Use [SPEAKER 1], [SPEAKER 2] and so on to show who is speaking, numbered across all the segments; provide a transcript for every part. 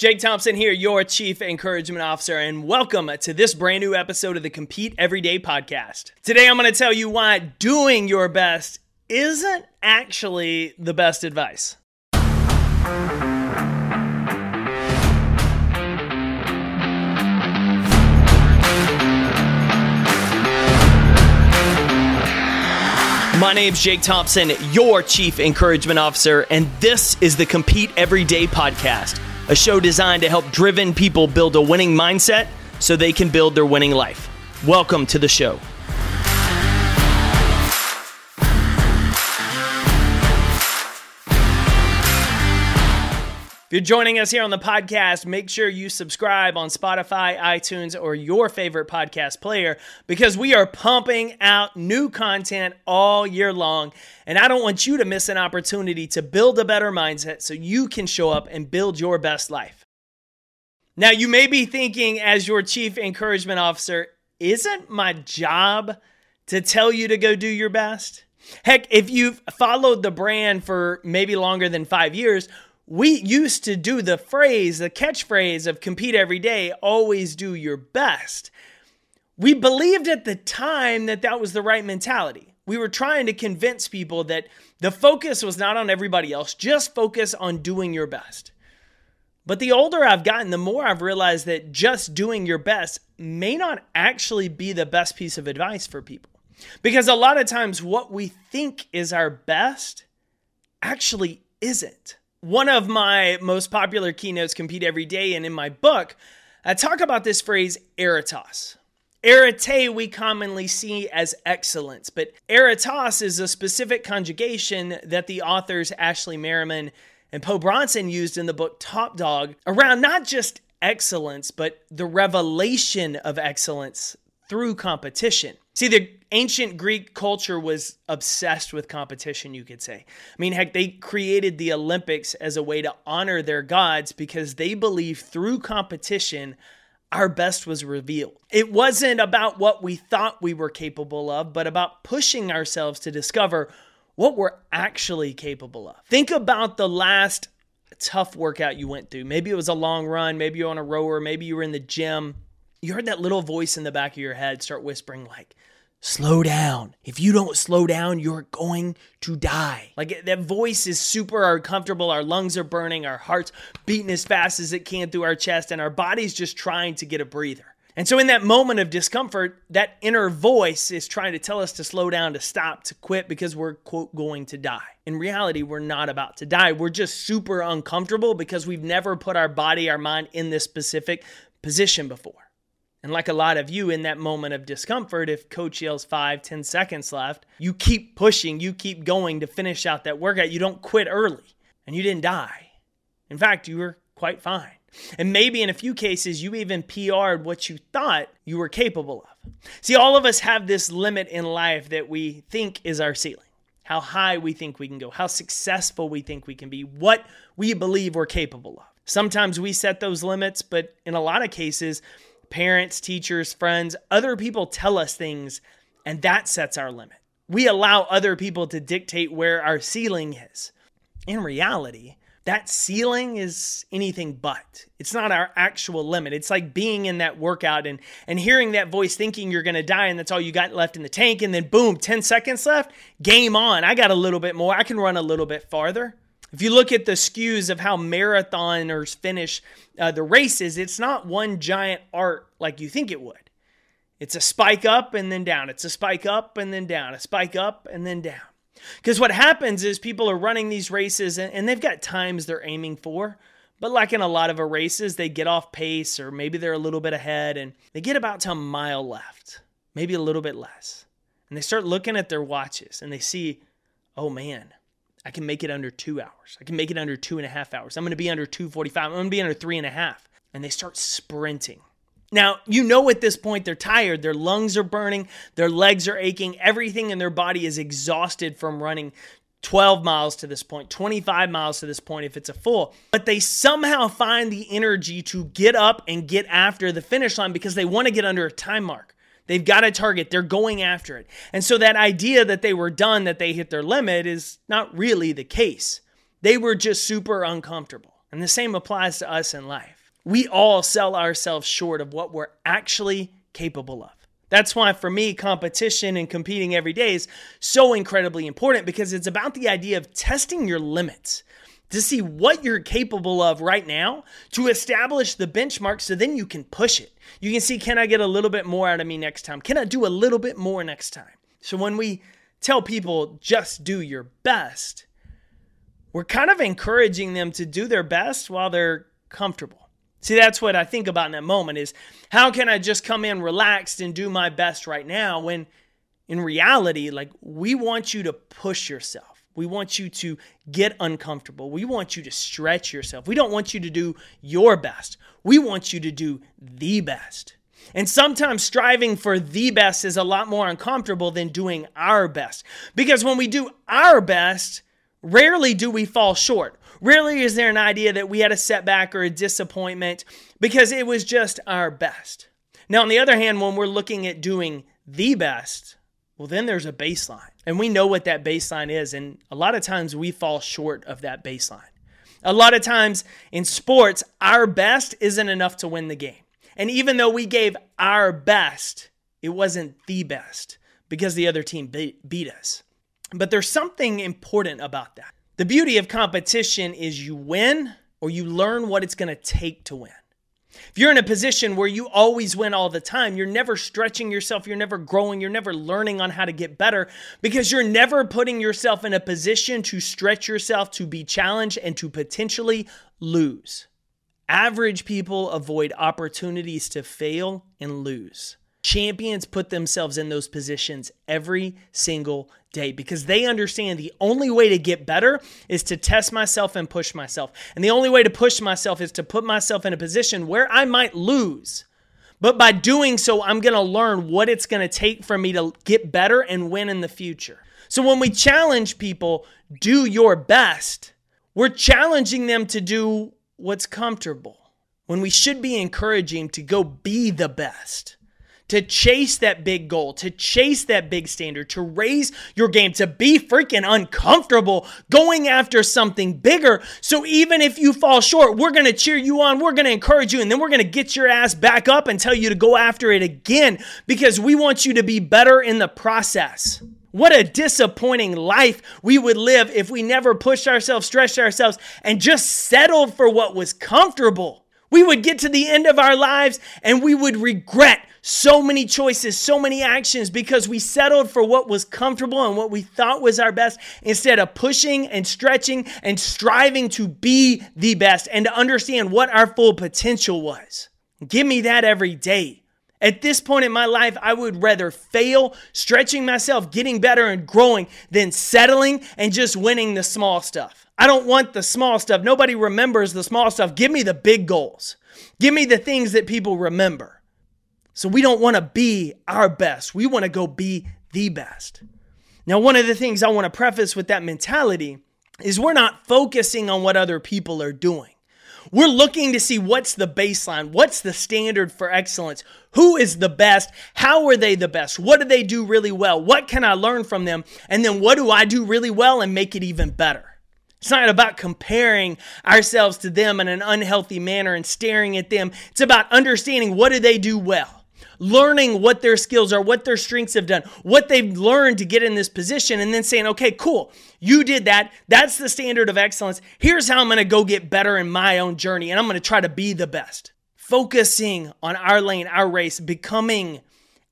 [SPEAKER 1] Jake Thompson here, your Chief Encouragement Officer, and welcome to this brand new episode of the Compete Everyday podcast. Today, I'm going to tell you why doing your best isn't actually the best advice. My name's Jake Thompson, your Chief Encouragement Officer, and this is the Compete Everyday podcast, a show designed to help driven people build a winning mindset so they can build their winning life. Welcome to the show. If you're joining us here on the podcast, make sure you subscribe on Spotify, iTunes, or your favorite podcast player because we are pumping out new content all year long. And I don't want you to miss an opportunity to build a better mindset so you can show up and build your best life. Now, you may be thinking, as your chief encouragement officer, isn't my job to tell you to go do your best? Heck, if you've followed the brand for maybe longer than five years, we used to do the phrase, the catchphrase of compete every day, always do your best. We believed at the time that that was the right mentality. We were trying to convince people that the focus was not on everybody else, just focus on doing your best. But the older I've gotten, the more I've realized that just doing your best may not actually be the best piece of advice for people. Because a lot of times, what we think is our best actually isn't one of my most popular keynotes compete every day and in my book i talk about this phrase aerotos arete we commonly see as excellence but aerotos is a specific conjugation that the authors Ashley Merryman and Po Bronson used in the book top dog around not just excellence but the revelation of excellence through competition. See, the ancient Greek culture was obsessed with competition, you could say. I mean, heck, they created the Olympics as a way to honor their gods because they believed through competition, our best was revealed. It wasn't about what we thought we were capable of, but about pushing ourselves to discover what we're actually capable of. Think about the last tough workout you went through. Maybe it was a long run, maybe you're on a rower, maybe you were in the gym. You heard that little voice in the back of your head start whispering, like, slow down. If you don't slow down, you're going to die. Like that voice is super uncomfortable. Our lungs are burning, our heart's beating as fast as it can through our chest, and our body's just trying to get a breather. And so, in that moment of discomfort, that inner voice is trying to tell us to slow down, to stop, to quit because we're, quote, going to die. In reality, we're not about to die. We're just super uncomfortable because we've never put our body, our mind in this specific position before. And like a lot of you in that moment of discomfort, if coach yells five, ten seconds left, you keep pushing, you keep going to finish out that workout. You don't quit early and you didn't die. In fact, you were quite fine. And maybe in a few cases, you even PR'd what you thought you were capable of. See, all of us have this limit in life that we think is our ceiling how high we think we can go, how successful we think we can be, what we believe we're capable of. Sometimes we set those limits, but in a lot of cases, parents, teachers, friends, other people tell us things, and that sets our limit. We allow other people to dictate where our ceiling is. In reality, that ceiling is anything but. It's not our actual limit. It's like being in that workout and, and hearing that voice thinking you're going to die and that's all you got left in the tank. And then, boom, 10 seconds left, game on. I got a little bit more. I can run a little bit farther. If you look at the skews of how marathoners finish uh, the races, it's not one giant arc like you think it would. It's a spike up and then down. It's a spike up and then down. A spike up and then down. Because what happens is people are running these races and, and they've got times they're aiming for. But like in a lot of races, they get off pace or maybe they're a little bit ahead and they get about to a mile left, maybe a little bit less. And they start looking at their watches and they see, oh man, I can make it under two hours. I can make it under two and a half hours. I'm going to be under 245. I'm going to be under three and a half. And they start sprinting. Now, you know at this point they're tired. Their lungs are burning. Their legs are aching. Everything in their body is exhausted from running 12 miles to this point, 25 miles to this point if it's a full. But they somehow find the energy to get up and get after the finish line because they want to get under a time mark. They've got a target. They're going after it. And so that idea that they were done, that they hit their limit, is not really the case. They were just super uncomfortable. And the same applies to us in life. We all sell ourselves short of what we're actually capable of. That's why, for me, competition and competing every day is so incredibly important because it's about the idea of testing your limits to see what you're capable of right now to establish the benchmark so then you can push it. You can see, can I get a little bit more out of me next time? Can I do a little bit more next time? So when we tell people just do your best, we're kind of encouraging them to do their best while they're comfortable. See, that's what I think about in that moment is how can I just come in relaxed and do my best right now when in reality, like we want you to push yourself. We want you to get uncomfortable. We want you to stretch yourself. We don't want you to do your best. We want you to do the best. And sometimes striving for the best is a lot more uncomfortable than doing our best. Because when we do our best, rarely do we fall short. Rarely is there an idea that we had a setback or a disappointment because it was just our best. Now, on the other hand, when we're looking at doing the best, well, then there's a baseline. And we know what that baseline is. And a lot of times we fall short of that baseline. A lot of times in sports, our best isn't enough to win the game. And even though we gave our best, it wasn't the best because the other team beat us. But there's something important about that. The beauty of competition is you win or you learn what it's going to take to win. If you're in a position where you always win all the time, you're never stretching yourself, you're never growing, you're never learning on how to get better because you're never putting yourself in a position to stretch yourself, to be challenged, and to potentially lose. Average people avoid opportunities to fail and lose. Champions put themselves in those positions every single day because they understand the only way to get better is to test myself and push myself. And the only way to push myself is to put myself in a position where I might lose. But by doing so, I'm going to learn what it's going to take for me to get better and win in the future. So when we challenge people, do your best, we're challenging them to do what's comfortable when we should be encouraging to go be the best to chase that big goal, to chase that big standard, to raise your game, to be freaking uncomfortable going after something bigger. So even if you fall short, we're going to cheer you on, we're going to encourage you, and then we're going to get your ass back up and tell you to go after it again because we want you to be better in the process. What a disappointing life we would live if we never pushed ourselves, stretched ourselves, and just settled for what was comfortable. We would get to the end of our lives and we would regret so many choices, so many actions because we settled for what was comfortable and what we thought was our best instead of pushing and stretching and striving to be the best and to understand what our full potential was. Give me that every day. At this point in my life, I would rather fail stretching myself, getting better, and growing than settling and just winning the small stuff. I don't want the small stuff. Nobody remembers the small stuff. Give me the big goals. Give me the things that people remember. So we don't want to be our best. We want to go be the best. Now, one of the things I want to preface with that mentality is we're not focusing on what other people are doing. We're looking to see what's the baseline, what's the standard for excellence, who is the best, how are they the best, what do they do really well, what can I learn from them, and then what do I do really well and make it even better. It's not about comparing ourselves to them in an unhealthy manner and staring at them. It's about understanding what do they do well learning what their skills are, what their strengths have done, what they've learned to get in this position, and then saying, okay, cool, you did that. That's the standard of excellence. Here's how I'm going to go get better in my own journey, and I'm going to try to be the best. Focusing on our lane, our race, becoming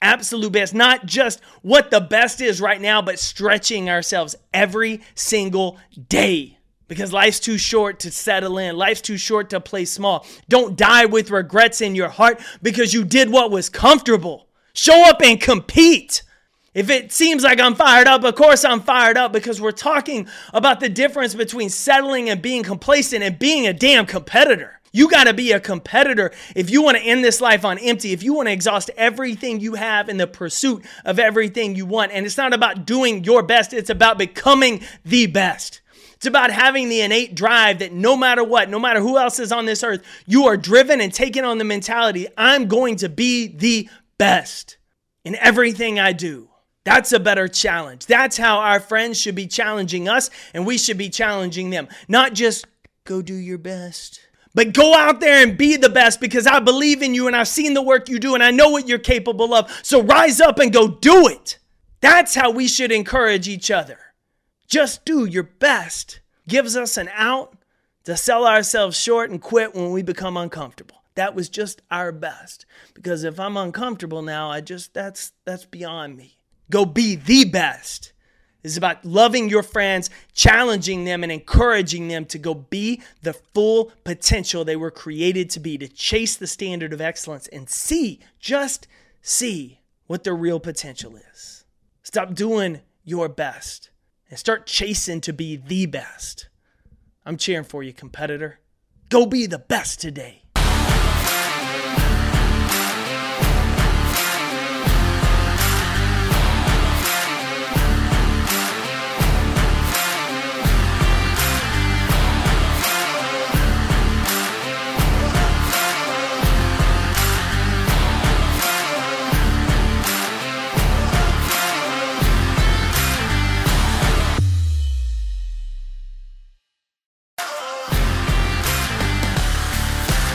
[SPEAKER 1] absolute best, not just what the best is right now, but stretching ourselves every single day because life's too short to settle in. Life's too short to play small. Don't die with regrets in your heart because you did what was comfortable. Show up and compete. If it seems like I'm fired up, of course I'm fired up because we're talking about the difference between settling and being complacent and being a damn competitor. You got to be a competitor if you want to end this life on empty, if you want to exhaust everything you have in the pursuit of everything you want. And it's not about doing your best, it's about becoming the best. It's about having the innate drive that no matter what, no matter who else is on this earth, you are driven and taken on the mentality I'm going to be the best in everything I do. That's a better challenge. That's how our friends should be challenging us, and we should be challenging them. Not just go do your best. But go out there and be the best because I believe in you and I've seen the work you do and I know what you're capable of. So rise up and go do it. That's how we should encourage each other. Just do your best. Gives us an out to sell ourselves short and quit when we become uncomfortable. That was just our best. Because if I'm uncomfortable now, I just that's that's beyond me. Go be the best. It's about loving your friends, challenging them, and encouraging them to go be the full potential they were created to be, to chase the standard of excellence and see, just see what their real potential is. Stop doing your best and start chasing to be the best. I'm cheering for you, competitor. Go be the best today.